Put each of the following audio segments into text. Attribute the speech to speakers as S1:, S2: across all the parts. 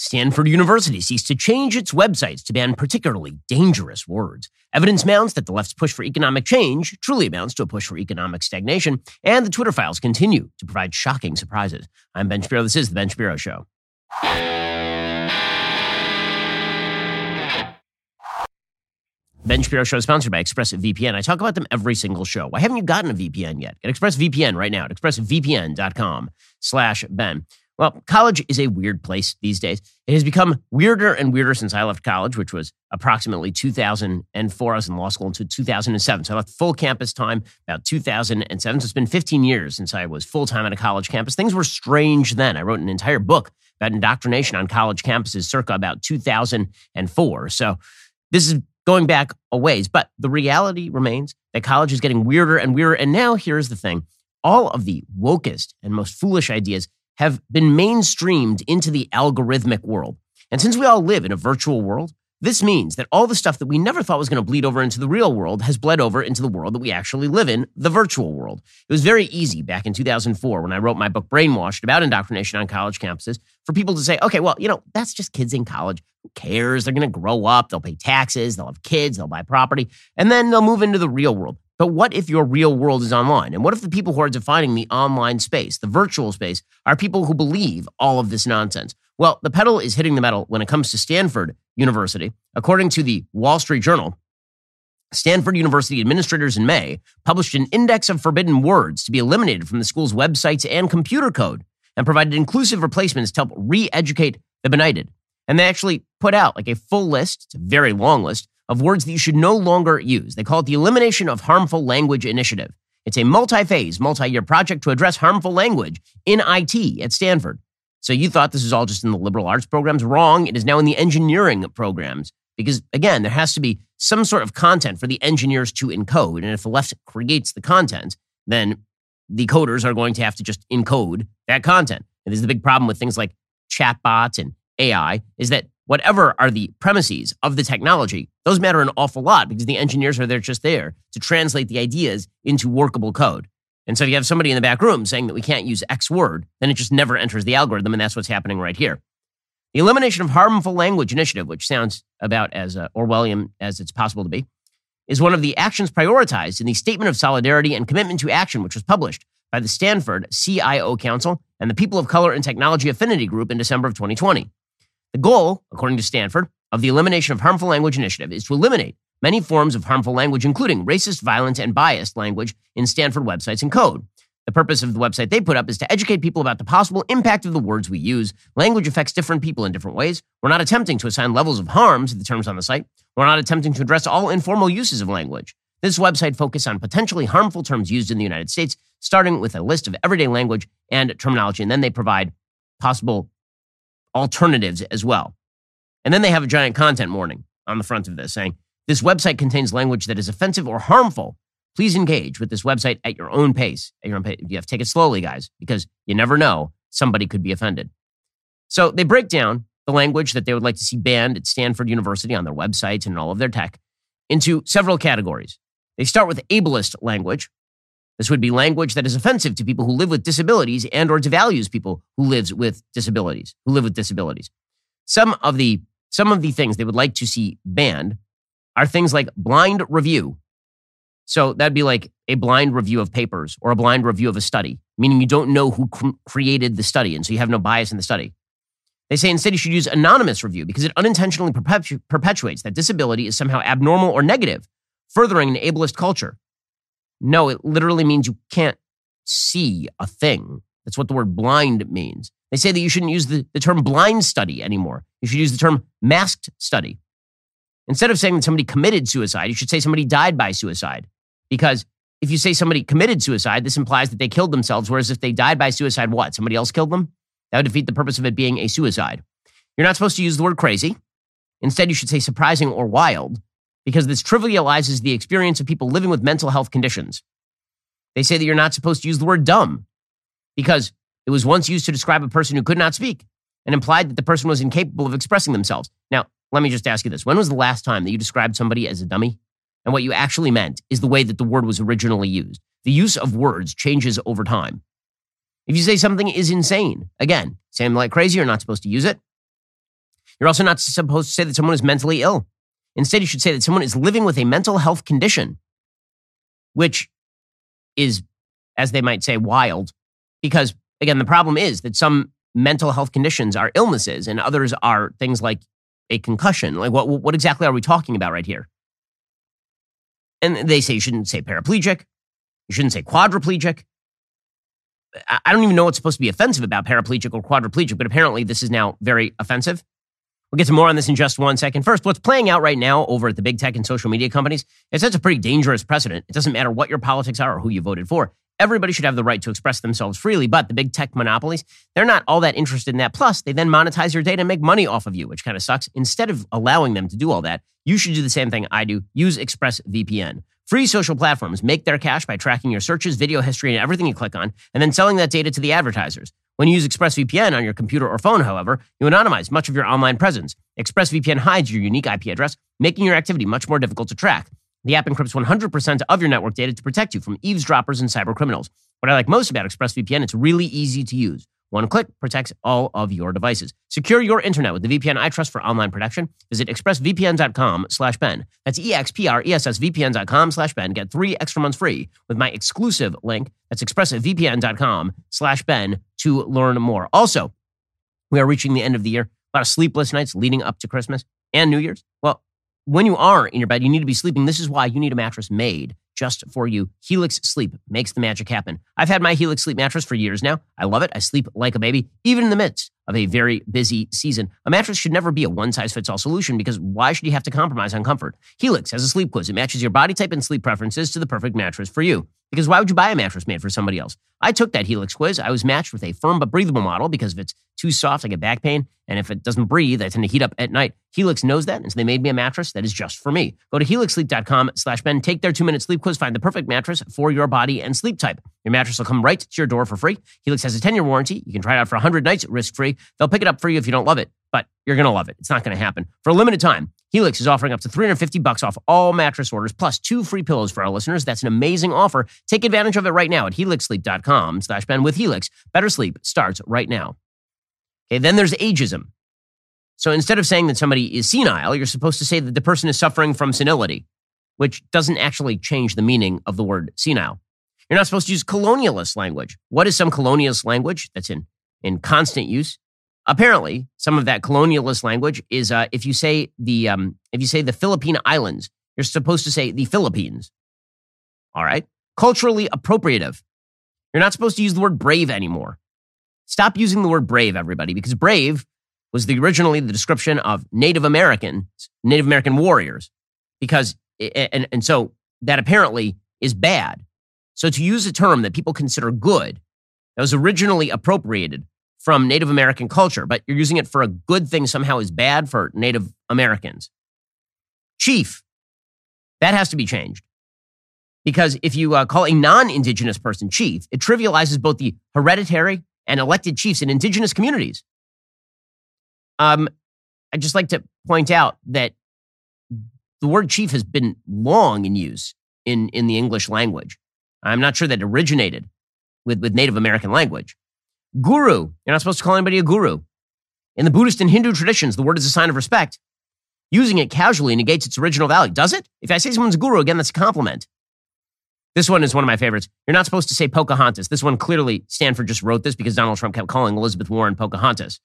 S1: Stanford University seeks to change its websites to ban particularly dangerous words. Evidence mounts that the left's push for economic change truly amounts to a push for economic stagnation, and the Twitter files continue to provide shocking surprises. I'm Ben Shapiro. This is The Ben Shapiro Show. Ben Shapiro Show is sponsored by ExpressVPN. I talk about them every single show. Why haven't you gotten a VPN yet? Get ExpressVPN right now at expressvpn.com slash Ben. Well, college is a weird place these days. It has become weirder and weirder since I left college, which was approximately 2004. I was in law school until 2007. So I left full campus time about 2007. So it's been 15 years since I was full time at a college campus. Things were strange then. I wrote an entire book about indoctrination on college campuses circa about 2004. So this is going back a ways. But the reality remains that college is getting weirder and weirder. And now here's the thing all of the wokest and most foolish ideas have been mainstreamed into the algorithmic world. And since we all live in a virtual world, this means that all the stuff that we never thought was going to bleed over into the real world has bled over into the world that we actually live in, the virtual world. It was very easy back in 2004 when I wrote my book Brainwashed about indoctrination on college campuses for people to say, okay, well, you know, that's just kids in college. Who cares? They're going to grow up, they'll pay taxes, they'll have kids, they'll buy property, and then they'll move into the real world. But what if your real world is online? And what if the people who are defining the online space, the virtual space, are people who believe all of this nonsense? Well, the pedal is hitting the metal when it comes to Stanford University. According to the Wall Street Journal, Stanford University administrators in May published an index of forbidden words to be eliminated from the school's websites and computer code and provided inclusive replacements to help re educate the benighted. And they actually put out like a full list, it's a very long list, of words that you should no longer use. They call it the Elimination of Harmful Language Initiative. It's a multi phase, multi year project to address harmful language in IT at Stanford. So you thought this was all just in the liberal arts programs? Wrong. It is now in the engineering programs. Because again, there has to be some sort of content for the engineers to encode. And if the left creates the content, then the coders are going to have to just encode that content. And this is the big problem with things like chatbots and AI is that whatever are the premises of the technology, those matter an awful lot because the engineers are there just there to translate the ideas into workable code. And so if you have somebody in the back room saying that we can't use X word, then it just never enters the algorithm. And that's what's happening right here. The Elimination of Harmful Language Initiative, which sounds about as uh, Orwellian as it's possible to be, is one of the actions prioritized in the Statement of Solidarity and Commitment to Action, which was published by the Stanford CIO Council and the People of Color and Technology Affinity Group in December of 2020. The goal, according to Stanford, of the Elimination of Harmful Language Initiative is to eliminate many forms of harmful language, including racist, violent, and biased language in Stanford websites and code. The purpose of the website they put up is to educate people about the possible impact of the words we use. Language affects different people in different ways. We're not attempting to assign levels of harm to the terms on the site. We're not attempting to address all informal uses of language. This website focuses on potentially harmful terms used in the United States, starting with a list of everyday language and terminology, and then they provide possible alternatives as well. And then they have a giant content warning on the front of this saying, this website contains language that is offensive or harmful. Please engage with this website at your own pace. At your own pace. You have to take it slowly, guys, because you never know somebody could be offended. So they break down the language that they would like to see banned at Stanford University on their websites and all of their tech into several categories. They start with ableist language, this would be language that is offensive to people who live with disabilities and or devalues people who lives with disabilities, who live with disabilities. Some of the some of the things they would like to see banned are things like blind review. So that'd be like a blind review of papers or a blind review of a study, meaning you don't know who cr- created the study and so you have no bias in the study. They say instead you should use anonymous review because it unintentionally perpetu- perpetuates that disability is somehow abnormal or negative, furthering an ableist culture. No, it literally means you can't see a thing. That's what the word blind means. They say that you shouldn't use the, the term blind study anymore. You should use the term masked study. Instead of saying that somebody committed suicide, you should say somebody died by suicide. Because if you say somebody committed suicide, this implies that they killed themselves. Whereas if they died by suicide, what? Somebody else killed them? That would defeat the purpose of it being a suicide. You're not supposed to use the word crazy. Instead, you should say surprising or wild because this trivializes the experience of people living with mental health conditions. They say that you're not supposed to use the word dumb because it was once used to describe a person who could not speak and implied that the person was incapable of expressing themselves. Now, let me just ask you this. When was the last time that you described somebody as a dummy? And what you actually meant is the way that the word was originally used. The use of words changes over time. If you say something is insane, again, saying like crazy, you're not supposed to use it. You're also not supposed to say that someone is mentally ill. Instead, you should say that someone is living with a mental health condition, which is, as they might say, wild. Because again, the problem is that some mental health conditions are illnesses and others are things like a concussion. Like, what, what exactly are we talking about right here? And they say you shouldn't say paraplegic. You shouldn't say quadriplegic. I don't even know what's supposed to be offensive about paraplegic or quadriplegic, but apparently this is now very offensive. We'll get to more on this in just one second. First, what's playing out right now over at the big tech and social media companies, it sets a pretty dangerous precedent. It doesn't matter what your politics are or who you voted for. Everybody should have the right to express themselves freely, but the big tech monopolies, they're not all that interested in that. Plus, they then monetize your data and make money off of you, which kind of sucks. Instead of allowing them to do all that, you should do the same thing I do. Use ExpressVPN. Free social platforms make their cash by tracking your searches, video history, and everything you click on, and then selling that data to the advertisers. When you use ExpressVPN on your computer or phone, however, you anonymize much of your online presence. ExpressVPN hides your unique IP address, making your activity much more difficult to track. The app encrypts 100% of your network data to protect you from eavesdroppers and cyber criminals. What I like most about ExpressVPN, it's really easy to use. One click protects all of your devices. Secure your internet with the VPN I trust for online protection. Visit expressvpn.com slash Ben. That's E-X-P-R-E-S-S-V-P-N.com slash Ben. Get three extra months free with my exclusive link. That's expressvpn.com slash Ben to learn more. Also, we are reaching the end of the year. A lot of sleepless nights leading up to Christmas and New Year's. Well, when you are in your bed, you need to be sleeping. This is why you need a mattress made just for you. Helix Sleep makes the magic happen. I've had my Helix Sleep mattress for years now. I love it. I sleep like a baby, even in the midst of a very busy season. A mattress should never be a one size fits all solution because why should you have to compromise on comfort? Helix has a sleep quiz. It matches your body type and sleep preferences to the perfect mattress for you. Because why would you buy a mattress made for somebody else? I took that Helix quiz. I was matched with a firm but breathable model because if it's too soft, I get back pain. And if it doesn't breathe, I tend to heat up at night. Helix knows that, and so they made me a mattress that is just for me. Go to helixsleep.com slash Ben, take their two-minute sleep quiz, find the perfect mattress for your body and sleep type. Your mattress will come right to your door for free. Helix has a 10-year warranty. You can try it out for 100 nights risk-free. They'll pick it up for you if you don't love it, but you're going to love it. It's not going to happen. For a limited time, Helix is offering up to 350 bucks off all mattress orders plus two free pillows for our listeners. That's an amazing offer. Take advantage of it right now at helixsleep.com slash Ben with Helix. Better sleep starts right now. Okay, then there's ageism. So instead of saying that somebody is senile, you're supposed to say that the person is suffering from senility, which doesn't actually change the meaning of the word senile. You're not supposed to use colonialist language. What is some colonialist language that's in, in constant use? Apparently, some of that colonialist language is uh, if you say the um, if you say the Philippine Islands, you're supposed to say the Philippines. All right, culturally appropriative. You're not supposed to use the word brave anymore. Stop using the word brave, everybody, because brave was the, originally the description of Native Americans, Native American warriors, because and and so that apparently is bad. So to use a term that people consider good, that was originally appropriated from Native American culture, but you're using it for a good thing somehow is bad for Native Americans. Chief, that has to be changed. Because if you uh, call a non indigenous person chief, it trivializes both the hereditary and elected chiefs in indigenous communities. Um, I'd just like to point out that the word chief has been long in use in, in the English language. I'm not sure that originated with, with Native American language. Guru. You're not supposed to call anybody a guru. In the Buddhist and Hindu traditions, the word is a sign of respect. Using it casually negates its original value. Does it? If I say someone's a guru, again, that's a compliment. This one is one of my favorites. You're not supposed to say Pocahontas. This one clearly Stanford just wrote this because Donald Trump kept calling Elizabeth Warren Pocahontas,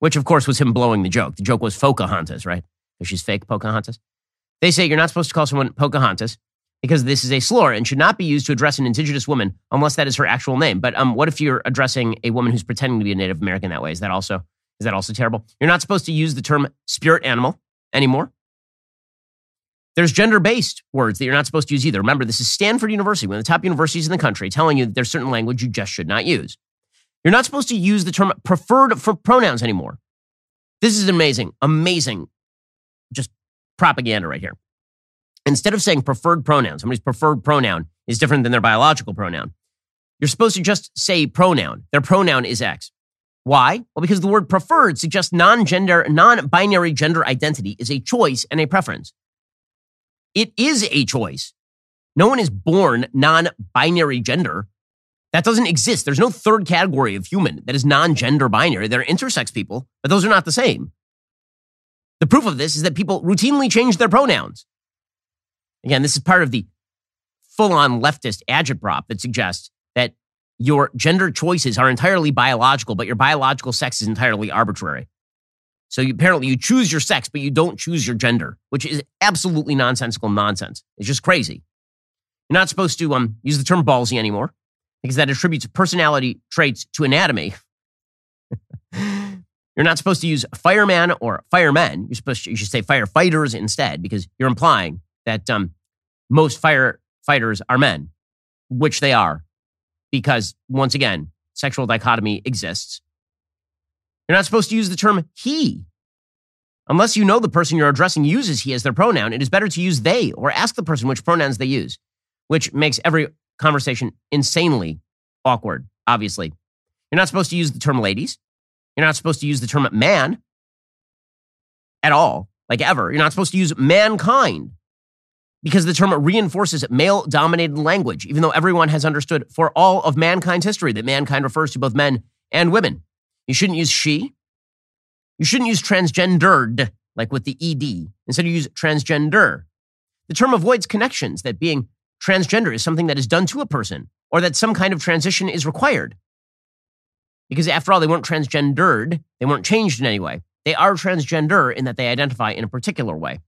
S1: which of course was him blowing the joke. The joke was Pocahontas, right? Because she's fake Pocahontas. They say you're not supposed to call someone Pocahontas because this is a slur and should not be used to address an indigenous woman unless that is her actual name. But um, what if you're addressing a woman who's pretending to be a Native American that way? Is that also is that also terrible? You're not supposed to use the term spirit animal anymore. There's gender based words that you're not supposed to use either. Remember, this is Stanford University, one of the top universities in the country, telling you that there's certain language you just should not use. You're not supposed to use the term preferred for pronouns anymore. This is amazing, amazing, just propaganda right here. Instead of saying preferred pronoun, somebody's preferred pronoun is different than their biological pronoun. You're supposed to just say pronoun. Their pronoun is X. Why? Well, because the word preferred suggests non-gender, non-binary gender identity is a choice and a preference. It is a choice. No one is born non-binary gender. That doesn't exist. There's no third category of human that is non-gender binary. They're intersex people, but those are not the same. The proof of this is that people routinely change their pronouns. Again, this is part of the full on leftist agitprop that suggests that your gender choices are entirely biological, but your biological sex is entirely arbitrary. So you, apparently you choose your sex, but you don't choose your gender, which is absolutely nonsensical nonsense. It's just crazy. You're not supposed to um, use the term ballsy anymore because that attributes personality traits to anatomy. you're not supposed to use fireman or firemen. You're supposed to, you should say firefighters instead because you're implying that um, most firefighters are men, which they are, because once again, sexual dichotomy exists. You're not supposed to use the term he. Unless you know the person you're addressing uses he as their pronoun, it is better to use they or ask the person which pronouns they use, which makes every conversation insanely awkward, obviously. You're not supposed to use the term ladies. You're not supposed to use the term man at all, like ever. You're not supposed to use mankind because the term reinforces male dominated language, even though everyone has understood for all of mankind's history that mankind refers to both men and women. You shouldn't use she. You shouldn't use transgendered, like with the ED. Instead, you use transgender. The term avoids connections that being transgender is something that is done to a person or that some kind of transition is required. Because after all, they weren't transgendered, they weren't changed in any way. They are transgender in that they identify in a particular way.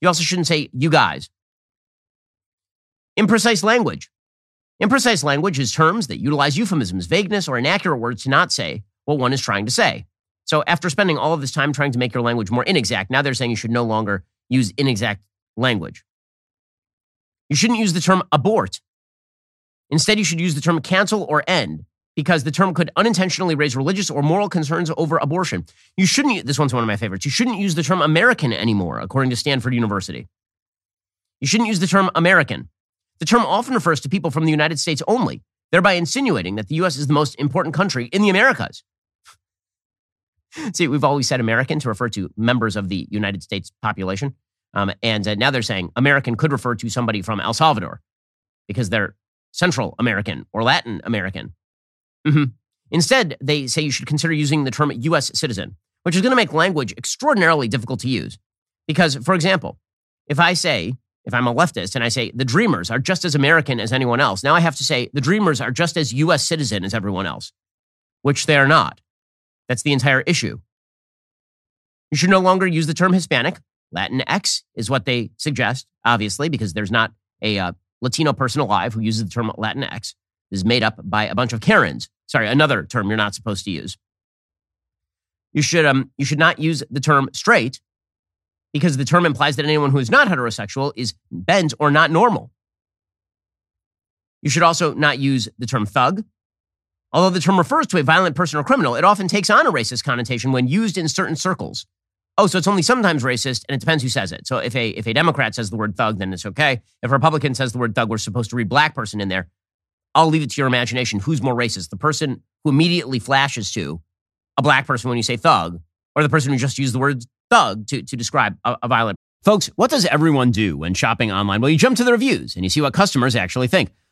S1: You also shouldn't say you guys. Imprecise language. Imprecise language is terms that utilize euphemisms, vagueness, or inaccurate words to not say what one is trying to say. So after spending all of this time trying to make your language more inexact, now they're saying you should no longer use inexact language. You shouldn't use the term abort. Instead, you should use the term cancel or end because the term could unintentionally raise religious or moral concerns over abortion. You shouldn't, this one's one of my favorites, you shouldn't use the term American anymore, according to Stanford University. You shouldn't use the term American. The term often refers to people from the United States only, thereby insinuating that the U.S. is the most important country in the Americas. See, we've always said American to refer to members of the United States population. Um, and uh, now they're saying American could refer to somebody from El Salvador because they're Central American or Latin American. Mm-hmm. Instead, they say you should consider using the term U.S. citizen, which is going to make language extraordinarily difficult to use. Because, for example, if I say, if I'm a leftist and I say the Dreamers are just as American as anyone else, now I have to say the Dreamers are just as U.S. citizen as everyone else, which they are not. That's the entire issue. You should no longer use the term Hispanic. Latin X is what they suggest, obviously, because there's not a uh, Latino person alive who uses the term Latin X. This is made up by a bunch of Karens. Sorry, another term you're not supposed to use. You should, um, you should not use the term straight because the term implies that anyone who is not heterosexual is bent or not normal. You should also not use the term thug Although the term refers to a violent person or criminal, it often takes on a racist connotation when used in certain circles. Oh, so it's only sometimes racist, and it depends who says it. So if a if a Democrat says the word thug, then it's okay. If a Republican says the word thug, we're supposed to read black person in there. I'll leave it to your imagination. Who's more racist? The person who immediately flashes to a black person when you say thug, or the person who just used the word thug to, to describe a, a violent. Folks, what does everyone do when shopping online? Well, you jump to the reviews and you see what customers actually think.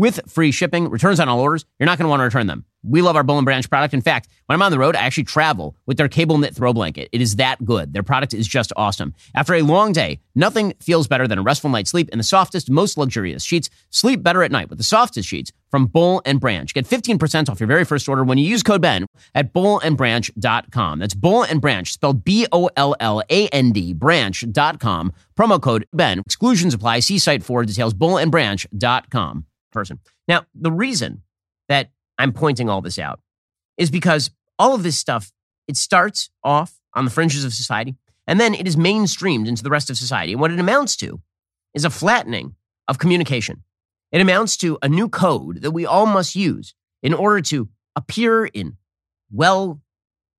S1: with free shipping, returns on all orders. You're not going to want to return them. We love our Boll and Branch product. In fact, when I'm on the road, I actually travel with their cable knit throw blanket. It is that good. Their product is just awesome. After a long day, nothing feels better than a restful night's sleep in the softest, most luxurious sheets. Sleep better at night with the softest sheets from Boll and Branch. Get 15% off your very first order when you use code BEN at bollandbranch.com. That's Boll and Branch, spelled B O L L A N D, branch.com. Promo code BEN. Exclusions apply. See site for details. Bollandbranch.com. Person. Now, the reason that I'm pointing all this out is because all of this stuff, it starts off on the fringes of society and then it is mainstreamed into the rest of society. And what it amounts to is a flattening of communication. It amounts to a new code that we all must use in order to appear in well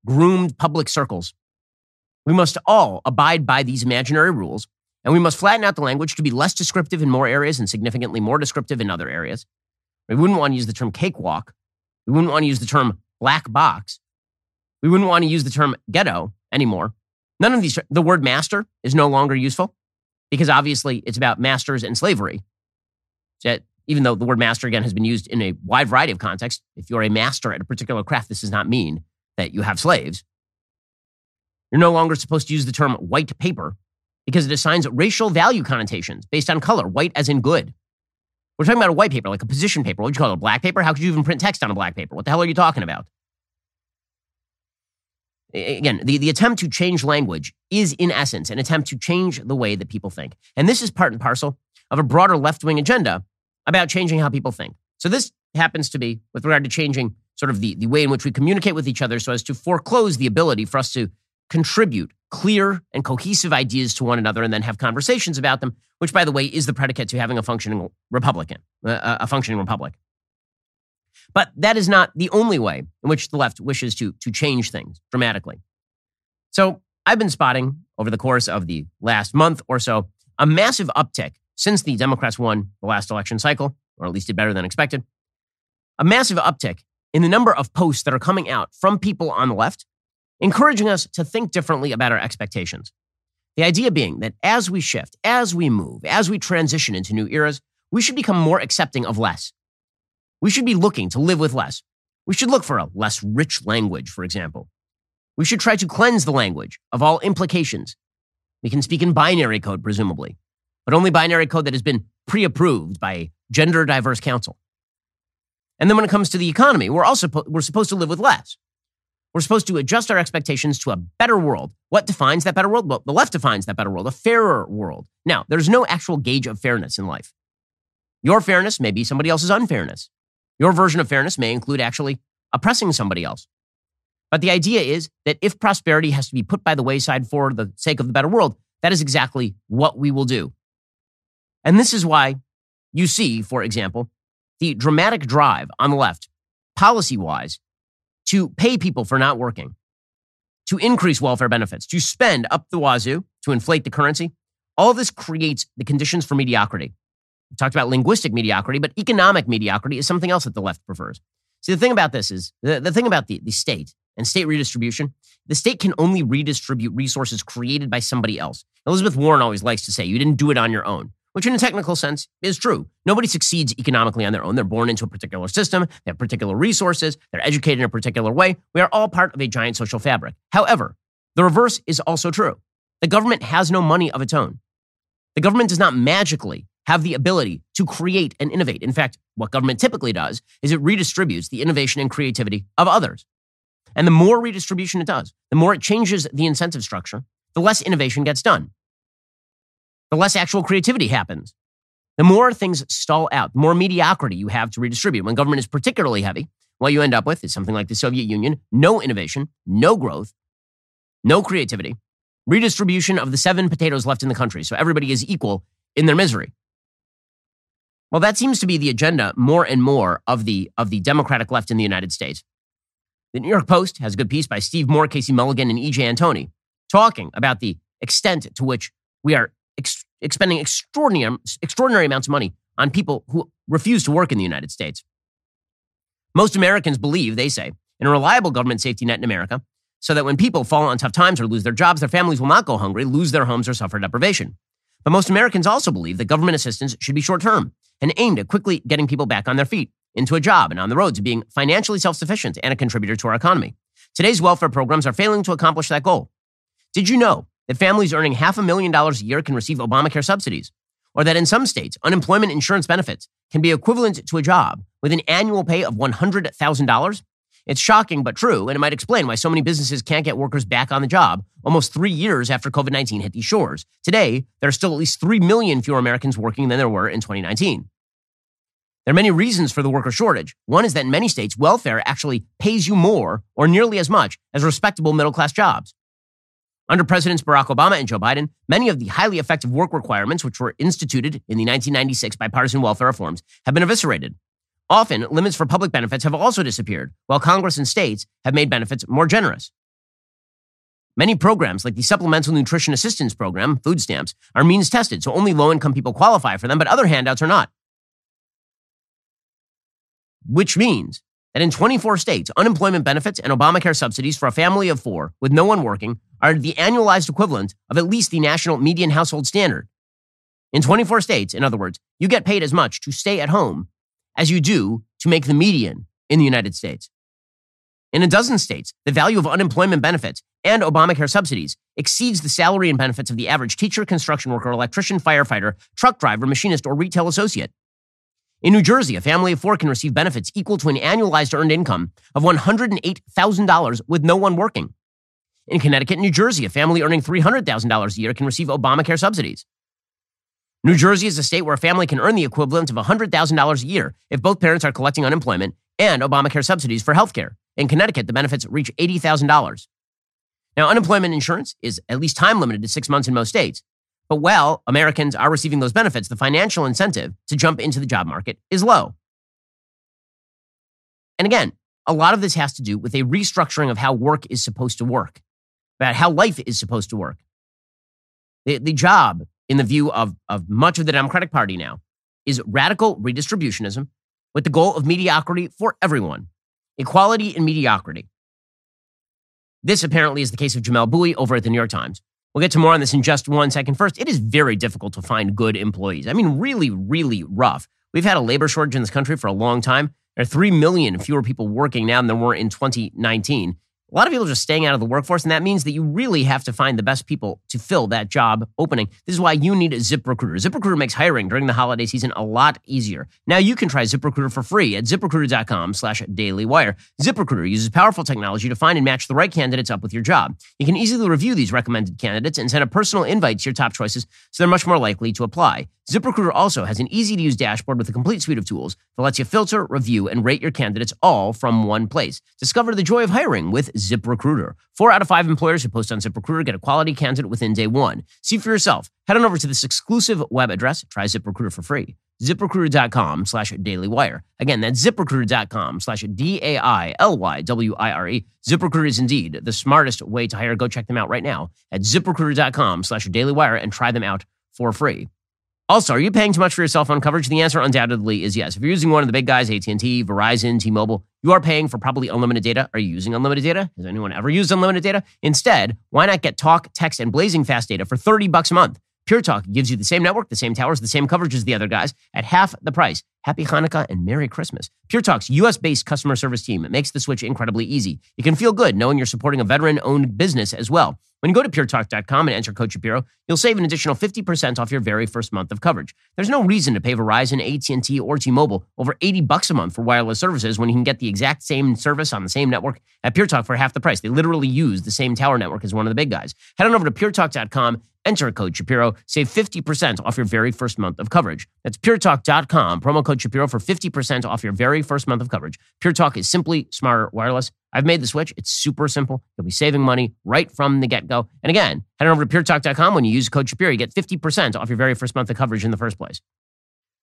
S1: groomed public circles. We must all abide by these imaginary rules And we must flatten out the language to be less descriptive in more areas and significantly more descriptive in other areas. We wouldn't want to use the term cakewalk. We wouldn't want to use the term black box. We wouldn't want to use the term ghetto anymore. None of these, the word master is no longer useful because obviously it's about masters and slavery. Even though the word master again has been used in a wide variety of contexts, if you're a master at a particular craft, this does not mean that you have slaves. You're no longer supposed to use the term white paper because it assigns racial value connotations based on color, white as in good. We're talking about a white paper, like a position paper. What would you call it? A black paper? How could you even print text on a black paper? What the hell are you talking about? Again, the, the attempt to change language is, in essence, an attempt to change the way that people think. And this is part and parcel of a broader left wing agenda about changing how people think. So this happens to be with regard to changing sort of the, the way in which we communicate with each other so as to foreclose the ability for us to contribute clear and cohesive ideas to one another and then have conversations about them, which, by the way, is the predicate to having a functioning Republican, uh, a functioning republic. But that is not the only way in which the left wishes to, to change things dramatically. So I've been spotting over the course of the last month or so a massive uptick since the Democrats won the last election cycle, or at least did better than expected. A massive uptick in the number of posts that are coming out from people on the left encouraging us to think differently about our expectations. The idea being that as we shift, as we move, as we transition into new eras, we should become more accepting of less. We should be looking to live with less. We should look for a less rich language, for example. We should try to cleanse the language of all implications. We can speak in binary code, presumably, but only binary code that has been pre approved by gender diverse council. And then when it comes to the economy, we're also we're supposed to live with less. We're supposed to adjust our expectations to a better world. What defines that better world? Well, the left defines that better world, a fairer world. Now, there's no actual gauge of fairness in life. Your fairness may be somebody else's unfairness. Your version of fairness may include actually oppressing somebody else. But the idea is that if prosperity has to be put by the wayside for the sake of the better world, that is exactly what we will do. And this is why you see, for example, the dramatic drive on the left, policy wise, to pay people for not working, to increase welfare benefits, to spend up the wazoo, to inflate the currency. All this creates the conditions for mediocrity. We talked about linguistic mediocrity, but economic mediocrity is something else that the left prefers. See, the thing about this is the, the thing about the, the state and state redistribution, the state can only redistribute resources created by somebody else. Elizabeth Warren always likes to say, you didn't do it on your own which in a technical sense is true. Nobody succeeds economically on their own. They're born into a particular system, they have particular resources, they're educated in a particular way. We are all part of a giant social fabric. However, the reverse is also true. The government has no money of its own. The government does not magically have the ability to create and innovate. In fact, what government typically does is it redistributes the innovation and creativity of others. And the more redistribution it does, the more it changes the incentive structure, the less innovation gets done the less actual creativity happens. The more things stall out, the more mediocrity you have to redistribute. When government is particularly heavy, what you end up with is something like the Soviet Union no innovation, no growth, no creativity, redistribution of the seven potatoes left in the country. So everybody is equal in their misery. Well, that seems to be the agenda more and more of the, of the Democratic left in the United States. The New York Post has a good piece by Steve Moore, Casey Mulligan, and E.J. Antoni talking about the extent to which we are ex- expending extraordinary, extraordinary amounts of money on people who refuse to work in the United States. Most Americans believe, they say, in a reliable government safety net in America, so that when people fall on tough times or lose their jobs, their families will not go hungry, lose their homes, or suffer deprivation. But most Americans also believe that government assistance should be short term and aimed at quickly getting people back on their feet, into a job, and on the road to being financially self sufficient and a contributor to our economy. Today's welfare programs are failing to accomplish that goal. Did you know that families earning half a million dollars a year can receive Obamacare subsidies, or that in some states, unemployment insurance benefits can be equivalent to a job with an annual pay of $100,000? It's shocking but true, and it might explain why so many businesses can't get workers back on the job almost three years after COVID 19 hit these shores. Today, there are still at least 3 million fewer Americans working than there were in 2019. There are many reasons for the worker shortage. One is that in many states, welfare actually pays you more or nearly as much as respectable middle class jobs. Under Presidents Barack Obama and Joe Biden, many of the highly effective work requirements, which were instituted in the 1996 bipartisan welfare reforms, have been eviscerated. Often, limits for public benefits have also disappeared, while Congress and states have made benefits more generous. Many programs, like the Supplemental Nutrition Assistance Program, food stamps, are means tested, so only low income people qualify for them, but other handouts are not. Which means that in 24 states, unemployment benefits and Obamacare subsidies for a family of four with no one working are the annualized equivalent of at least the national median household standard. In 24 states, in other words, you get paid as much to stay at home as you do to make the median in the United States. In a dozen states, the value of unemployment benefits and Obamacare subsidies exceeds the salary and benefits of the average teacher, construction worker, electrician, firefighter, truck driver, machinist, or retail associate. In New Jersey, a family of four can receive benefits equal to an annualized earned income of $108,000 with no one working. In Connecticut New Jersey, a family earning $300,000 a year can receive Obamacare subsidies. New Jersey is a state where a family can earn the equivalent of $100,000 a year if both parents are collecting unemployment and Obamacare subsidies for health care. In Connecticut, the benefits reach $80,000. Now, unemployment insurance is at least time limited to six months in most states. But while Americans are receiving those benefits, the financial incentive to jump into the job market is low. And again, a lot of this has to do with a restructuring of how work is supposed to work, about how life is supposed to work. The, the job, in the view of, of much of the Democratic Party now, is radical redistributionism with the goal of mediocrity for everyone equality and mediocrity. This apparently is the case of Jamelle Bouie over at the New York Times. We'll get to more on this in just one second. First, it is very difficult to find good employees. I mean, really, really rough. We've had a labor shortage in this country for a long time. There are 3 million fewer people working now than there were in 2019 a lot of people are just staying out of the workforce, and that means that you really have to find the best people to fill that job opening. This is why you need ZipRecruiter. ZipRecruiter makes hiring during the holiday season a lot easier. Now you can try ZipRecruiter for free at ziprecruiter.com slash dailywire. ZipRecruiter uses powerful technology to find and match the right candidates up with your job. You can easily review these recommended candidates and send a personal invite to your top choices so they're much more likely to apply. ZipRecruiter also has an easy to use dashboard with a complete suite of tools that lets you filter, review, and rate your candidates all from one place. Discover the joy of hiring with ZipRecruiter. Four out of five employers who post on ZipRecruiter get a quality candidate within day one. See for yourself. Head on over to this exclusive web address. Try ZipRecruiter for free. ZipRecruiter.com slash dailywire. Again, that's ziprecruiter.com slash D-A-I-L-Y-W-I-R-E. ZipRecruiter is indeed the smartest way to hire. Go check them out right now at ziprecruiter.com slash dailywire and try them out for free. Also, are you paying too much for your cell phone coverage? The answer undoubtedly is yes. If you're using one of the big guys, AT&T, Verizon, T-Mobile, you are paying for probably unlimited data. Are you using unlimited data? Has anyone ever used unlimited data? Instead, why not get talk, text, and blazing fast data for 30 bucks a month? Pure Talk gives you the same network, the same towers, the same coverage as the other guys at half the price. Happy Hanukkah and Merry Christmas. Pure Talk's US based customer service team makes the switch incredibly easy. You can feel good knowing you're supporting a veteran owned business as well. When you go to puretalk.com and enter code Shapiro, you'll save an additional 50% off your very first month of coverage. There's no reason to pay Verizon, AT&T, or T-Mobile over 80 bucks a month for wireless services when you can get the exact same service on the same network at PureTalk for half the price. They literally use the same tower network as one of the big guys. Head on over to puretalk.com, enter code Shapiro, save 50% off your very first month of coverage. That's puretalk.com, promo code Shapiro for 50% off your very first month of coverage. Pure Talk is simply smarter wireless. I've made the switch. It's super simple. You'll be saving money right from the get go. And again, head on over to puretalk.com. When you use code Shapiro, you get 50% off your very first month of coverage in the first place.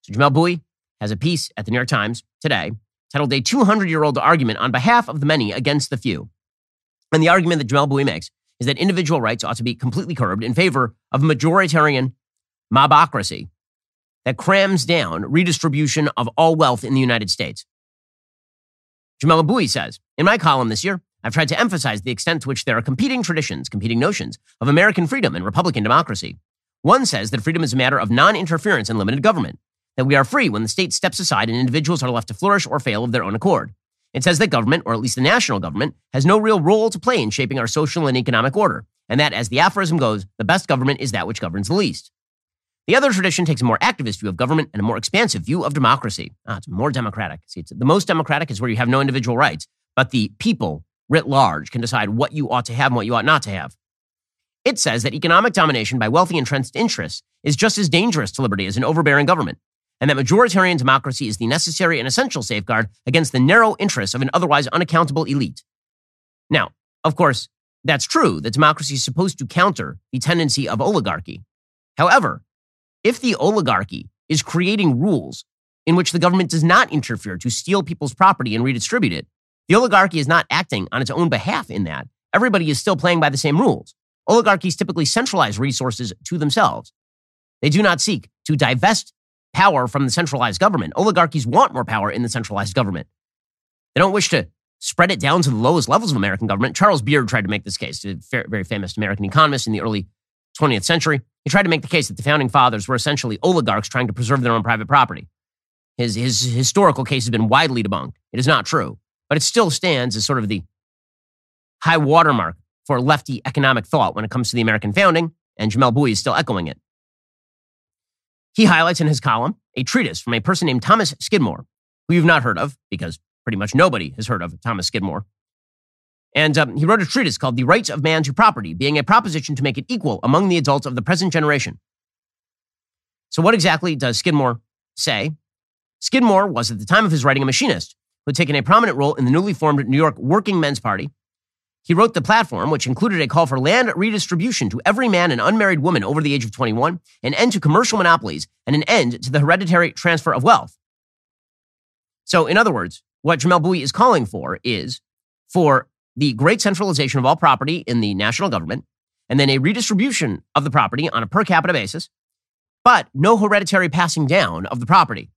S1: So Jamelle Bouie has a piece at the New York Times today titled A 200 Year Old Argument on Behalf of the Many Against the Few. And the argument that Jamelle Bouie makes is that individual rights ought to be completely curbed in favor of majoritarian mobocracy that crams down redistribution of all wealth in the United States. Jamelle Bouie says, in my column this year, I've tried to emphasize the extent to which there are competing traditions, competing notions of American freedom and Republican democracy. One says that freedom is a matter of non interference and limited government, that we are free when the state steps aside and individuals are left to flourish or fail of their own accord. It says that government, or at least the national government, has no real role to play in shaping our social and economic order, and that, as the aphorism goes, the best government is that which governs the least. The other tradition takes a more activist view of government and a more expansive view of democracy. Ah, it's more democratic. See, the most democratic is where you have no individual rights, but the people writ large can decide what you ought to have and what you ought not to have. It says that economic domination by wealthy entrenched interests is just as dangerous to liberty as an overbearing government, and that majoritarian democracy is the necessary and essential safeguard against the narrow interests of an otherwise unaccountable elite. Now, of course, that's true that democracy is supposed to counter the tendency of oligarchy. However, if the oligarchy is creating rules in which the government does not interfere to steal people's property and redistribute it, the oligarchy is not acting on its own behalf in that. everybody is still playing by the same rules. Oligarchies typically centralize resources to themselves. They do not seek to divest power from the centralized government. Oligarchies want more power in the centralized government. They don't wish to spread it down to the lowest levels of American government. Charles Beard tried to make this case, a very famous American economist in the early 20th century. He tried to make the case that the founding fathers were essentially oligarchs trying to preserve their own private property. His, his historical case has been widely debunked. It is not true, but it still stands as sort of the high watermark for lefty economic thought when it comes to the American founding, and Jamelle Bouie is still echoing it. He highlights in his column a treatise from a person named Thomas Skidmore, who you've not heard of because pretty much nobody has heard of Thomas Skidmore. And um, he wrote a treatise called The Rights of Man to Property, being a proposition to make it equal among the adults of the present generation. So, what exactly does Skidmore say? Skidmore was, at the time of his writing, a machinist who had taken a prominent role in the newly formed New York Working Men's Party he wrote the platform, which included a call for land redistribution to every man and unmarried woman over the age of 21, an end to commercial monopolies, and an end to the hereditary transfer of wealth. So, in other words, what Jamelle Bouie is calling for is for the great centralization of all property in the national government, and then a redistribution of the property on a per capita basis, but no hereditary passing down of the property.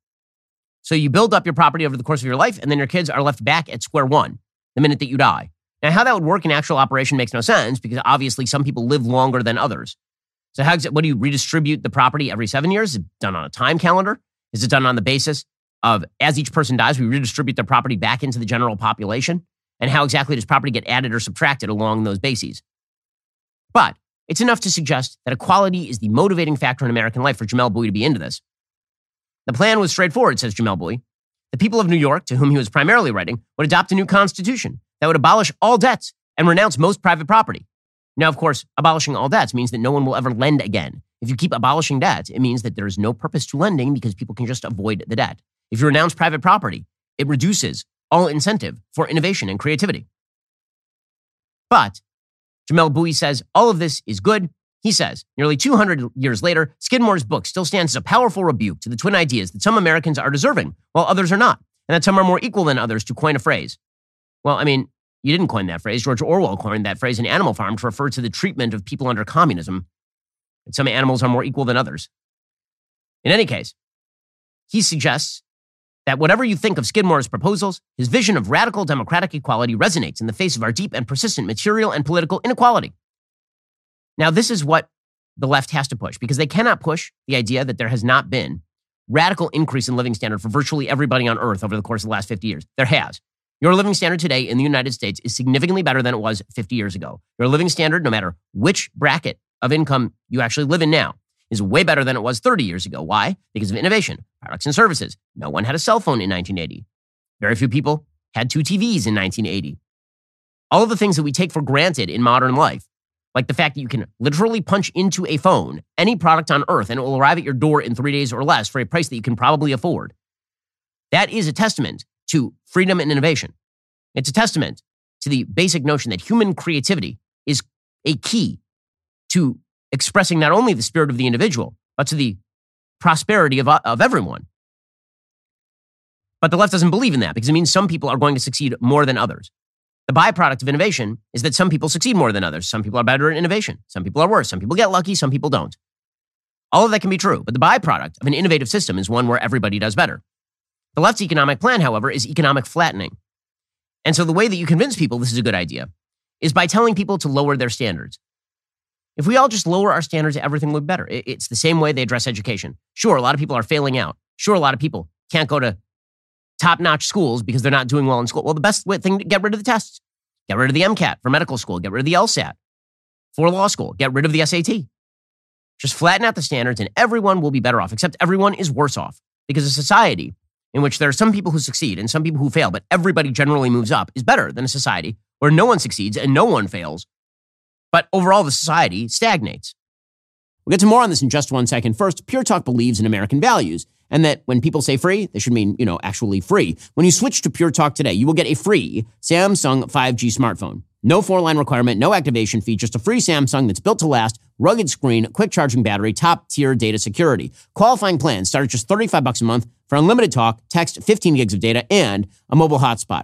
S1: So you build up your property over the course of your life, and then your kids are left back at square one the minute that you die. Now, how that would work in actual operation makes no sense because obviously some people live longer than others. So, how what do you redistribute the property every seven years? Is it done on a time calendar? Is it done on the basis of as each person dies, we redistribute their property back into the general population? And how exactly does property get added or subtracted along those bases? But it's enough to suggest that equality is the motivating factor in American life for Jamelle Bouie to be into this. The plan was straightforward, says Jamelle Bouie. The people of New York, to whom he was primarily writing, would adopt a new constitution that would abolish all debts and renounce most private property. Now, of course, abolishing all debts means that no one will ever lend again. If you keep abolishing debts, it means that there is no purpose to lending because people can just avoid the debt. If you renounce private property, it reduces all incentive for innovation and creativity. But Jamelle Bouie says all of this is good. He says, nearly 200 years later, Skidmore's book still stands as a powerful rebuke to the twin ideas that some Americans are deserving, while others are not, and that some are more equal than others, to coin a phrase. Well, I mean, you didn't coin that phrase. George Orwell coined that phrase in Animal Farm to refer to the treatment of people under communism. And some animals are more equal than others. In any case, he suggests that whatever you think of Skidmore's proposals, his vision of radical democratic equality resonates in the face of our deep and persistent material and political inequality. Now, this is what the left has to push because they cannot push the idea that there has not been radical increase in living standard for virtually everybody on earth over the course of the last 50 years. There has. Your living standard today in the United States is significantly better than it was 50 years ago. Your living standard, no matter which bracket of income you actually live in now, is way better than it was 30 years ago. Why? Because of innovation, products and services. No one had a cell phone in 1980. Very few people had two TVs in 1980. All of the things that we take for granted in modern life, like the fact that you can literally punch into a phone any product on earth and it will arrive at your door in three days or less for a price that you can probably afford. That is a testament to freedom and innovation. It's a testament to the basic notion that human creativity is a key to expressing not only the spirit of the individual, but to the prosperity of, uh, of everyone. But the left doesn't believe in that because it means some people are going to succeed more than others. The byproduct of innovation is that some people succeed more than others. Some people are better at innovation. Some people are worse. Some people get lucky. Some people don't. All of that can be true, but the byproduct of an innovative system is one where everybody does better. The left's economic plan, however, is economic flattening. And so the way that you convince people this is a good idea is by telling people to lower their standards. If we all just lower our standards, everything would be better. It's the same way they address education. Sure, a lot of people are failing out. Sure, a lot of people can't go to top notch schools because they're not doing well in school. Well, the best thing to get rid of the tests, get rid of the MCAT for medical school, get rid of the LSAT for law school, get rid of the SAT. Just flatten out the standards and everyone will be better off, except everyone is worse off because a society in which there are some people who succeed and some people who fail, but everybody generally moves up, is better than a society where no one succeeds and no one fails, but overall the society stagnates. We'll get to more on this in just one second. First, Pure Talk believes in American values and that when people say free, they should mean, you know, actually free. When you switch to Pure Talk today, you will get a free Samsung 5G smartphone. No four line requirement, no activation fee, just a free Samsung that's built to last, rugged screen, quick charging battery, top tier data security. Qualifying plans start at just 35 bucks a month for unlimited talk, text, 15 gigs of data, and a mobile hotspot.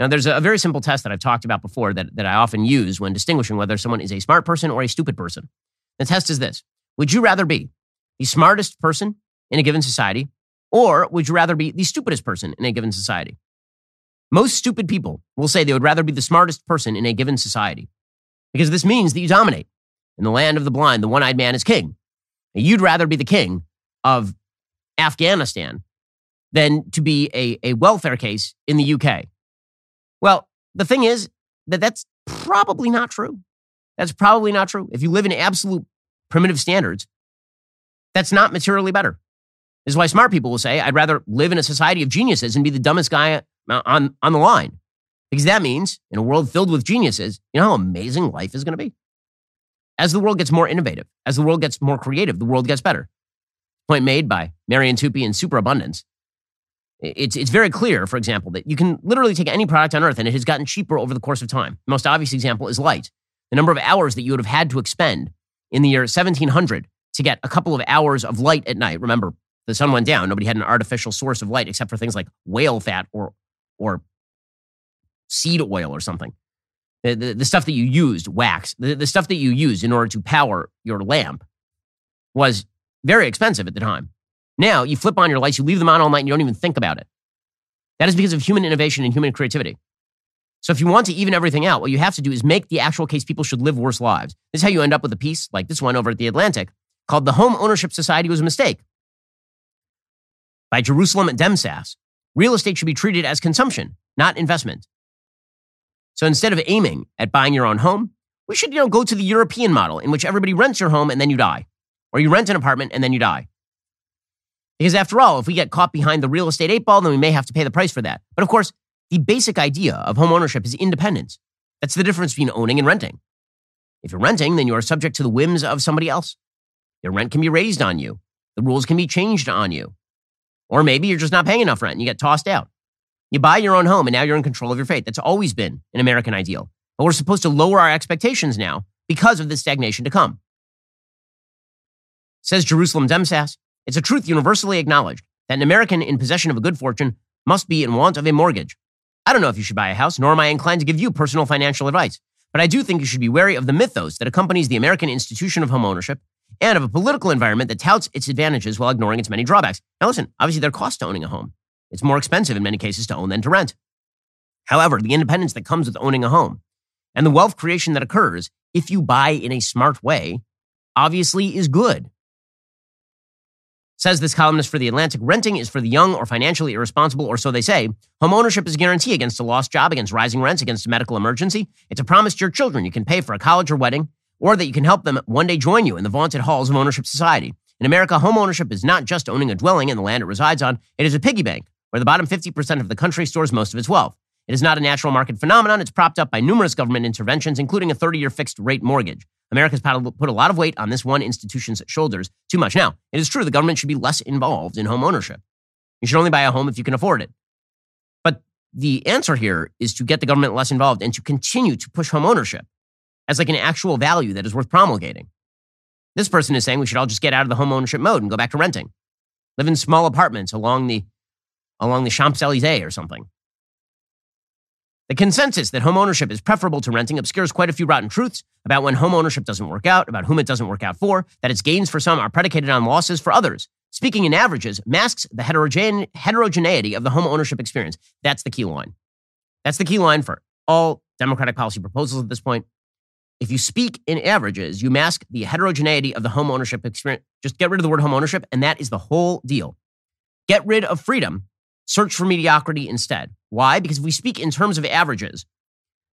S1: Now, there's a very simple test that I've talked about before that, that I often use when distinguishing whether someone is a smart person or a stupid person. The test is this Would you rather be the smartest person in a given society, or would you rather be the stupidest person in a given society? Most stupid people will say they would rather be the smartest person in a given society because this means that you dominate. In the land of the blind, the one eyed man is king. You'd rather be the king of Afghanistan than to be a, a welfare case in the UK. The thing is that that's probably not true. That's probably not true. If you live in absolute primitive standards, that's not materially better. This is why smart people will say, I'd rather live in a society of geniuses and be the dumbest guy uh, on, on the line. Because that means in a world filled with geniuses, you know how amazing life is going to be? As the world gets more innovative, as the world gets more creative, the world gets better. Point made by Marian Tupy in Superabundance. It's, it's very clear, for example, that you can literally take any product on earth and it has gotten cheaper over the course of time. The most obvious example is light. The number of hours that you would have had to expend in the year 1700 to get a couple of hours of light at night. Remember, the sun went down. Nobody had an artificial source of light except for things like whale fat or, or seed oil or something. The, the, the stuff that you used, wax, the, the stuff that you used in order to power your lamp was very expensive at the time. Now you flip on your lights, you leave them on all night, and you don't even think about it. That is because of human innovation and human creativity. So if you want to even everything out, what you have to do is make the actual case people should live worse lives. This is how you end up with a piece like this one over at the Atlantic called The Home Ownership Society Was a Mistake by Jerusalem at Demsas. Real estate should be treated as consumption, not investment. So instead of aiming at buying your own home, we should you know, go to the European model in which everybody rents your home and then you die. Or you rent an apartment and then you die. Because after all, if we get caught behind the real estate eight ball, then we may have to pay the price for that. But of course, the basic idea of home ownership is independence. That's the difference between owning and renting. If you're renting, then you are subject to the whims of somebody else. Your rent can be raised on you. The rules can be changed on you. Or maybe you're just not paying enough rent and you get tossed out. You buy your own home and now you're in control of your fate. That's always been an American ideal. But we're supposed to lower our expectations now because of the stagnation to come. Says Jerusalem Demsas, it's a truth universally acknowledged that an American in possession of a good fortune must be in want of a mortgage. I don't know if you should buy a house, nor am I inclined to give you personal financial advice, but I do think you should be wary of the mythos that accompanies the American institution of homeownership and of a political environment that touts its advantages while ignoring its many drawbacks. Now, listen, obviously, there are costs to owning a home. It's more expensive in many cases to own than to rent. However, the independence that comes with owning a home and the wealth creation that occurs if you buy in a smart way obviously is good. Says this columnist for The Atlantic, renting is for the young or financially irresponsible, or so they say. Homeownership is a guarantee against a lost job, against rising rents, against a medical emergency. It's a promise to your children you can pay for a college or wedding, or that you can help them one day join you in the vaunted halls of ownership society. In America, home ownership is not just owning a dwelling and the land it resides on, it is a piggy bank where the bottom 50% of the country stores most of its wealth. It is not a natural market phenomenon. It's propped up by numerous government interventions, including a 30 year fixed rate mortgage. America's put a lot of weight on this one institution's shoulders too much. Now, it is true the government should be less involved in home ownership. You should only buy a home if you can afford it. But the answer here is to get the government less involved and to continue to push home ownership as like an actual value that is worth promulgating. This person is saying we should all just get out of the home ownership mode and go back to renting. Live in small apartments along the along the Champs-Élysées or something. The consensus that homeownership is preferable to renting obscures quite a few rotten truths about when homeownership doesn't work out, about whom it doesn't work out for, that its gains for some are predicated on losses for others. Speaking in averages masks the heterogene- heterogeneity of the homeownership experience. That's the key line. That's the key line for all Democratic policy proposals at this point. If you speak in averages, you mask the heterogeneity of the homeownership experience. Just get rid of the word homeownership, and that is the whole deal. Get rid of freedom Search for mediocrity instead. Why? Because if we speak in terms of averages,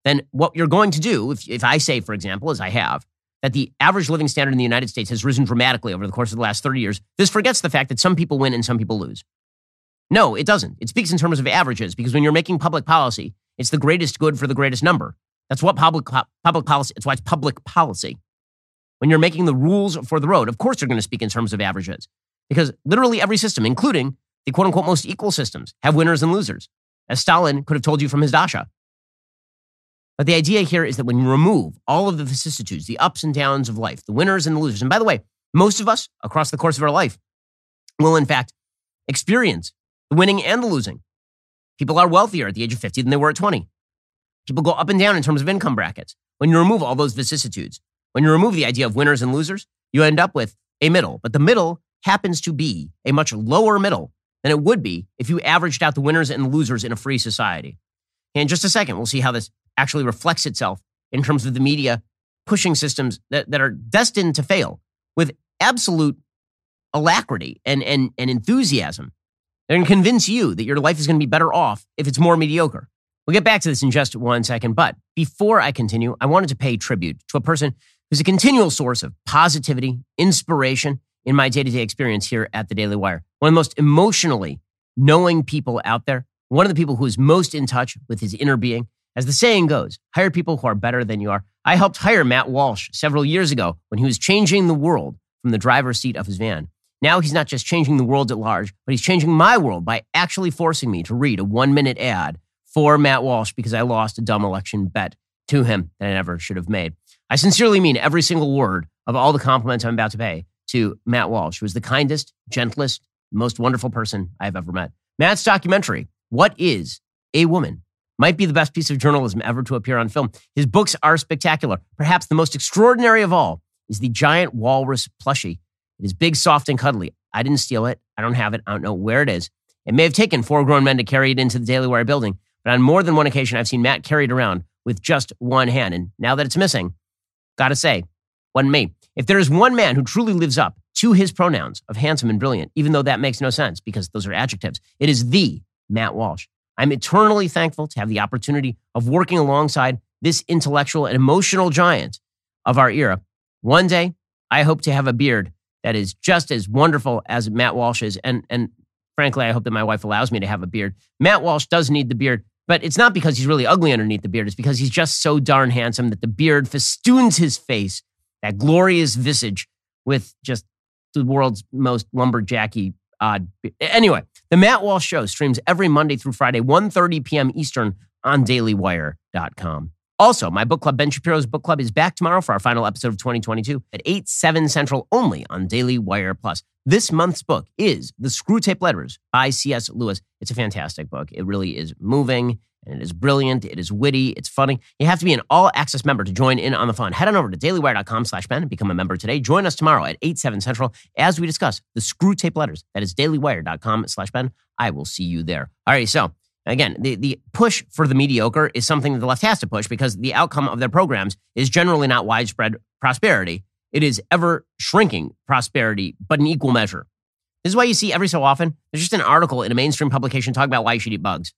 S1: then what you're going to do, if, if I say, for example, as I have, that the average living standard in the United States has risen dramatically over the course of the last 30 years, this forgets the fact that some people win and some people lose. No, it doesn't. It speaks in terms of averages because when you're making public policy, it's the greatest good for the greatest number. That's what public, public policy, it's why it's public policy. When you're making the rules for the road, of course you're going to speak in terms of averages because literally every system, including the quote unquote most equal systems, have winners and losers, as Stalin could have told you from his dacha. But the idea here is that when you remove all of the vicissitudes, the ups and downs of life, the winners and the losers, and by the way, most of us across the course of our life will in fact experience the winning and the losing. People are wealthier at the age of 50 than they were at 20. People go up and down in terms of income brackets. When you remove all those vicissitudes, when you remove the idea of winners and losers, you end up with a middle. But the middle happens to be a much lower middle than it would be if you averaged out the winners and losers in a free society. In just a second, we'll see how this actually reflects itself in terms of the media pushing systems that, that are destined to fail with absolute alacrity and, and, and enthusiasm. They're going to convince you that your life is going to be better off if it's more mediocre. We'll get back to this in just one second. But before I continue, I wanted to pay tribute to a person who's a continual source of positivity, inspiration in my day to day experience here at the Daily Wire. One of the most emotionally knowing people out there, one of the people who is most in touch with his inner being. As the saying goes, hire people who are better than you are. I helped hire Matt Walsh several years ago when he was changing the world from the driver's seat of his van. Now he's not just changing the world at large, but he's changing my world by actually forcing me to read a one minute ad for Matt Walsh because I lost a dumb election bet to him that I never should have made. I sincerely mean every single word of all the compliments I'm about to pay to Matt Walsh, who is the kindest, gentlest, most wonderful person I've ever met. Matt's documentary, What is a Woman? might be the best piece of journalism ever to appear on film. His books are spectacular. Perhaps the most extraordinary of all is the giant walrus plushie. It is big, soft, and cuddly. I didn't steal it. I don't have it. I don't know where it is. It may have taken four grown men to carry it into the Daily Wire building, but on more than one occasion, I've seen Matt carry it around with just one hand. And now that it's missing, gotta say, wasn't me. If there is one man who truly lives up to his pronouns of handsome and brilliant, even though that makes no sense because those are adjectives, it is the Matt Walsh. I'm eternally thankful to have the opportunity of working alongside this intellectual and emotional giant of our era. One day, I hope to have a beard that is just as wonderful as Matt Walsh's. And, and frankly, I hope that my wife allows me to have a beard. Matt Walsh does need the beard, but it's not because he's really ugly underneath the beard. It's because he's just so darn handsome that the beard festoons his face, that glorious visage, with just the world's most lumberjacky odd. Anyway, the Matt Walsh Show streams every Monday through Friday, 1.30 p.m. Eastern on dailywire.com. Also, my book club, Ben Shapiro's Book Club, is back tomorrow for our final episode of 2022 at 8, 7 Central only on Daily Wire Plus. This month's book is The Screwtape Letters by C.S. Lewis. It's a fantastic book. It really is moving and it is brilliant. It is witty. It's funny. You have to be an all access member to join in on the fun. Head on over to dailywire.com slash Ben and become a member today. Join us tomorrow at 8, 7 Central as we discuss the Screwtape Letters. That is dailywire.com slash Ben. I will see you there. All right. So again, the, the push for the mediocre is something that the left has to push because the outcome of their programs is generally not widespread prosperity. It is ever shrinking prosperity, but in equal measure. This is why you see every so often, there's just an article in a mainstream publication talking about why you should eat bugs.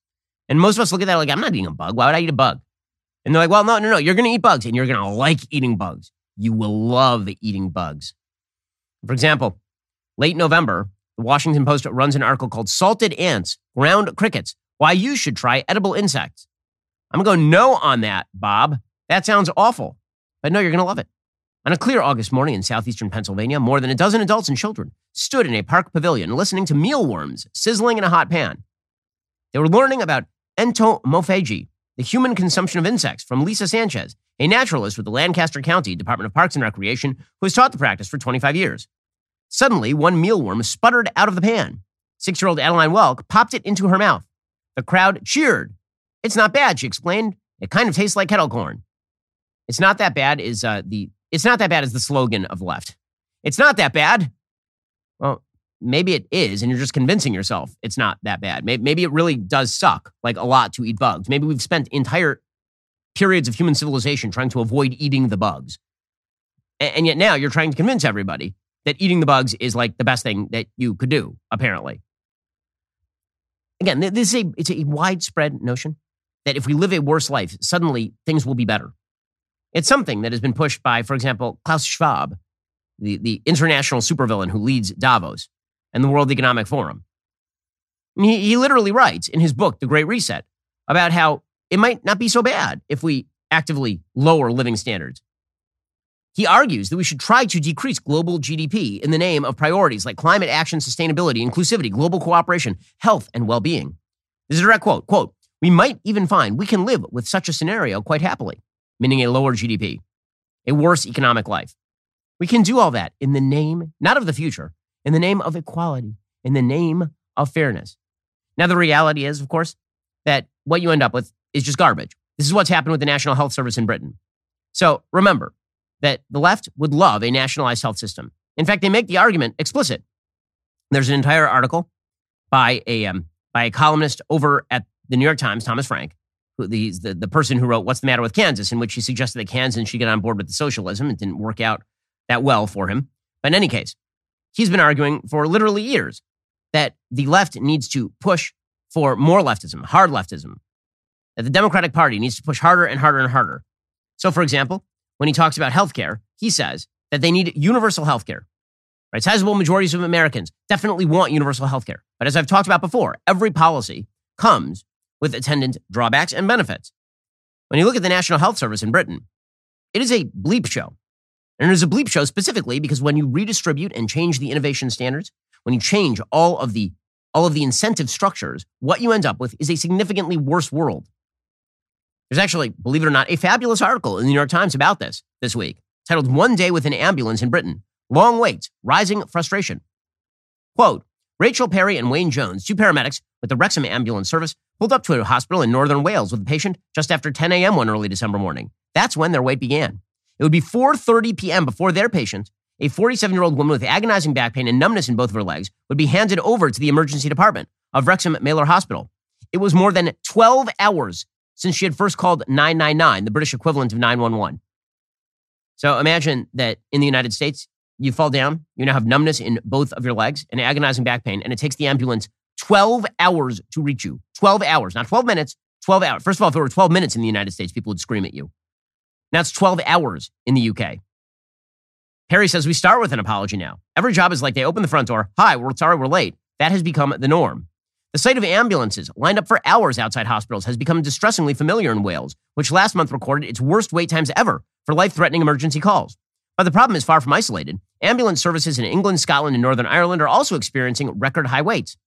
S1: And most of us look at that like, I'm not eating a bug. Why would I eat a bug? And they're like, well, no, no, no. You're going to eat bugs and you're going to like eating bugs. You will love eating bugs. For example, late November, the Washington Post runs an article called Salted Ants, Ground Crickets, Why You Should Try Edible Insects. I'm going to go no on that, Bob. That sounds awful. But no, you're going to love it. On a clear August morning in southeastern Pennsylvania, more than a dozen adults and children stood in a park pavilion listening to mealworms sizzling in a hot pan. They were learning about entomophagy, the human consumption of insects, from Lisa Sanchez, a naturalist with the Lancaster County Department of Parks and Recreation who has taught the practice for 25 years. Suddenly, one mealworm sputtered out of the pan. Six year old Adeline Welk popped it into her mouth. The crowd cheered. It's not bad, she explained. It kind of tastes like kettle corn. It's not that bad is uh, the it's not that bad is the slogan of the left. It's not that bad. Maybe it is, and you're just convincing yourself it's not that bad. Maybe it really does suck like a lot to eat bugs. Maybe we've spent entire periods of human civilization trying to avoid eating the bugs. And yet now you're trying to convince everybody that eating the bugs is like the best thing that you could do, apparently. Again, this is a, it's a widespread notion that if we live a worse life, suddenly things will be better. It's something that has been pushed by, for example, Klaus Schwab, the, the international supervillain who leads Davos and the World Economic Forum. He, he literally writes in his book, The Great Reset, about how it might not be so bad if we actively lower living standards. He argues that we should try to decrease global GDP in the name of priorities like climate action, sustainability, inclusivity, global cooperation, health, and well being. This is a direct quote. Quote, we might even find we can live with such a scenario quite happily, meaning a lower GDP, a worse economic life. We can do all that in the name, not of the future, in the name of equality, in the name of fairness. Now, the reality is, of course, that what you end up with is just garbage. This is what's happened with the National Health Service in Britain. So remember that the left would love a nationalized health system. In fact, they make the argument explicit. There's an entire article by a, um, by a columnist over at the New York Times, Thomas Frank, who the, the, the person who wrote What's the Matter with Kansas, in which he suggested that Kansas should get on board with the socialism. It didn't work out that well for him. But in any case, he's been arguing for literally years that the left needs to push for more leftism, hard leftism, that the Democratic Party needs to push harder and harder and harder. So, for example, when he talks about healthcare, he says that they need universal healthcare. Right? Sizable majorities of Americans definitely want universal healthcare. But as I've talked about before, every policy comes with attendant drawbacks and benefits. When you look at the National Health Service in Britain, it is a bleep show. And it is a bleep show specifically because when you redistribute and change the innovation standards, when you change all of the all of the incentive structures, what you end up with is a significantly worse world. There's actually, believe it or not, a fabulous article in the New York Times about this this week, titled One Day with an Ambulance in Britain Long Waits, Rising Frustration. Quote Rachel Perry and Wayne Jones, two paramedics with the Wrexham Ambulance Service, pulled up to a hospital in northern Wales with a patient just after 10 a.m. one early December morning. That's when their wait began. It would be 4:30 p.m. before their patient, a 47-year-old woman with agonizing back pain and numbness in both of her legs, would be handed over to the emergency department of Wrexham Maelor Hospital. It was more than 12 hours since she had first called 999, the British equivalent of 911. So imagine that in the United States, you fall down, you now have numbness in both of your legs and agonizing back pain, and it takes the ambulance 12 hours to reach you. 12 hours, not 12 minutes, 12 hours. First of all, if it were 12 minutes in the United States, people would scream at you. It's 12 hours in the UK. Harry says we start with an apology now. Every job is like they open the front door. Hi, we're sorry we're late. That has become the norm. The sight of ambulances lined up for hours outside hospitals has become distressingly familiar in Wales, which last month recorded its worst wait times ever for life threatening emergency calls. But the problem is far from isolated. Ambulance services in England, Scotland, and Northern Ireland are also experiencing record high waits.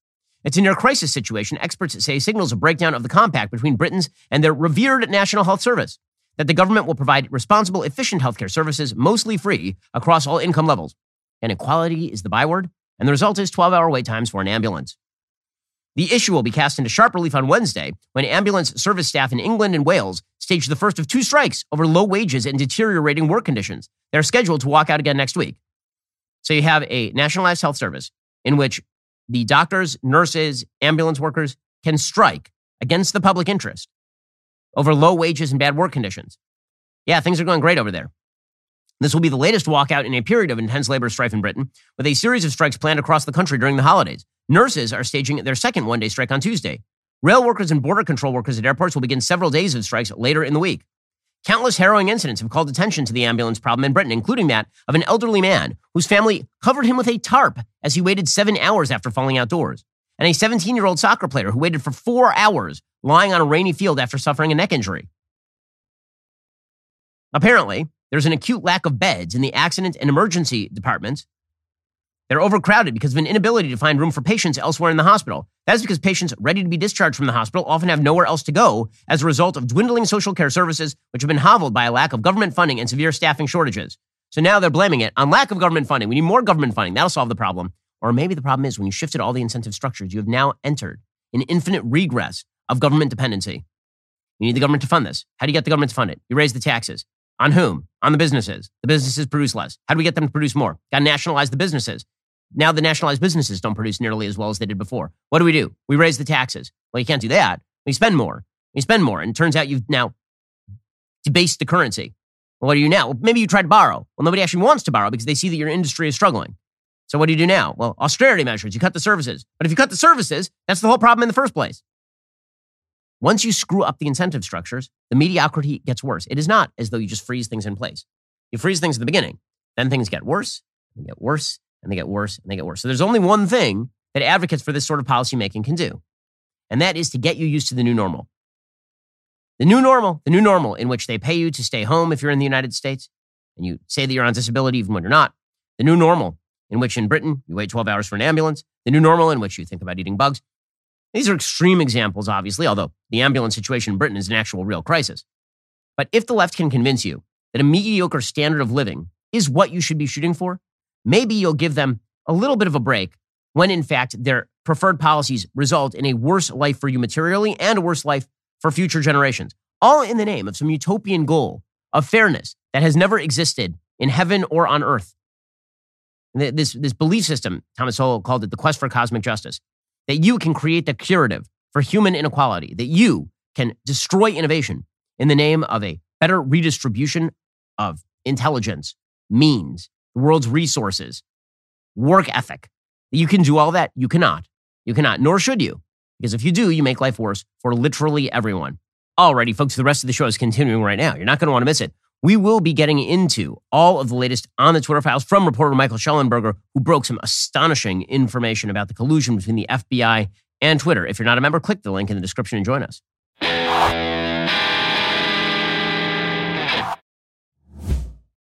S1: It's a near crisis situation. Experts say signals a breakdown of the compact between Britons and their revered National Health Service that the government will provide responsible, efficient healthcare services, mostly free, across all income levels. And equality is the byword, and the result is 12 hour wait times for an ambulance. The issue will be cast into sharp relief on Wednesday when ambulance service staff in England and Wales staged the first of two strikes over low wages and deteriorating work conditions. They're scheduled to walk out again next week. So you have a nationalized health service in which the doctors, nurses, ambulance workers can strike against the public interest over low wages and bad work conditions. Yeah, things are going great over there. This will be the latest walkout in a period of intense labor strife in Britain, with a series of strikes planned across the country during the holidays. Nurses are staging their second one day strike on Tuesday. Rail workers and border control workers at airports will begin several days of strikes later in the week. Countless harrowing incidents have called attention to the ambulance problem in Britain, including that of an elderly man whose family covered him with a tarp as he waited seven hours after falling outdoors, and a 17 year old soccer player who waited for four hours lying on a rainy field after suffering a neck injury. Apparently, there's an acute lack of beds in the accident and emergency departments. They're overcrowded because of an inability to find room for patients elsewhere in the hospital. That's because patients ready to be discharged from the hospital often have nowhere else to go as a result of dwindling social care services, which have been hobbled by a lack of government funding and severe staffing shortages. So now they're blaming it on lack of government funding. We need more government funding. That'll solve the problem. Or maybe the problem is when you shifted all the incentive structures, you have now entered an infinite regress of government dependency. You need the government to fund this. How do you get the government to fund it? You raise the taxes. On whom? On the businesses. The businesses produce less. How do we get them to produce more? Got to nationalize the businesses. Now the nationalized businesses don't produce nearly as well as they did before. What do we do? We raise the taxes. Well, you can't do that. We spend more. We spend more. And it turns out you've now debased the currency. Well, what do you now? Well, maybe you try to borrow. Well, nobody actually wants to borrow because they see that your industry is struggling. So what do you do now? Well, austerity measures. You cut the services. But if you cut the services, that's the whole problem in the first place. once you screw up the incentive structures, the mediocrity gets worse. It is not as though you just freeze things in place. You freeze things at the beginning, then things get worse, and get worse, and they get worse, and they get worse. So there's only one thing that advocates for this sort of policymaking can do, and that is to get you used to the new normal. The new normal, the new normal in which they pay you to stay home if you're in the United States, and you say that you're on disability even when you're not. The new normal in which in Britain you wait 12 hours for an ambulance. The new normal in which you think about eating bugs. These are extreme examples, obviously, although the ambulance situation in Britain is an actual real crisis. But if the left can convince you that a mediocre standard of living is what you should be shooting for, maybe you'll give them a little bit of a break when, in fact, their preferred policies result in a worse life for you materially and a worse life for future generations, all in the name of some utopian goal of fairness that has never existed in heaven or on earth. This, this belief system, Thomas Sowell called it the quest for cosmic justice, that you can create the curative for human inequality, that you can destroy innovation in the name of a better redistribution of intelligence, means, the world's resources, work ethic. You can do all that. You cannot. You cannot, nor should you. Because if you do, you make life worse for literally everyone. Alrighty, folks, the rest of the show is continuing right now. You're not going to want to miss it. We will be getting into all of the latest on the Twitter files from reporter Michael Shellenberger, who broke some astonishing information about the collusion between the FBI and Twitter. If you're not a member, click the link in the description and join us.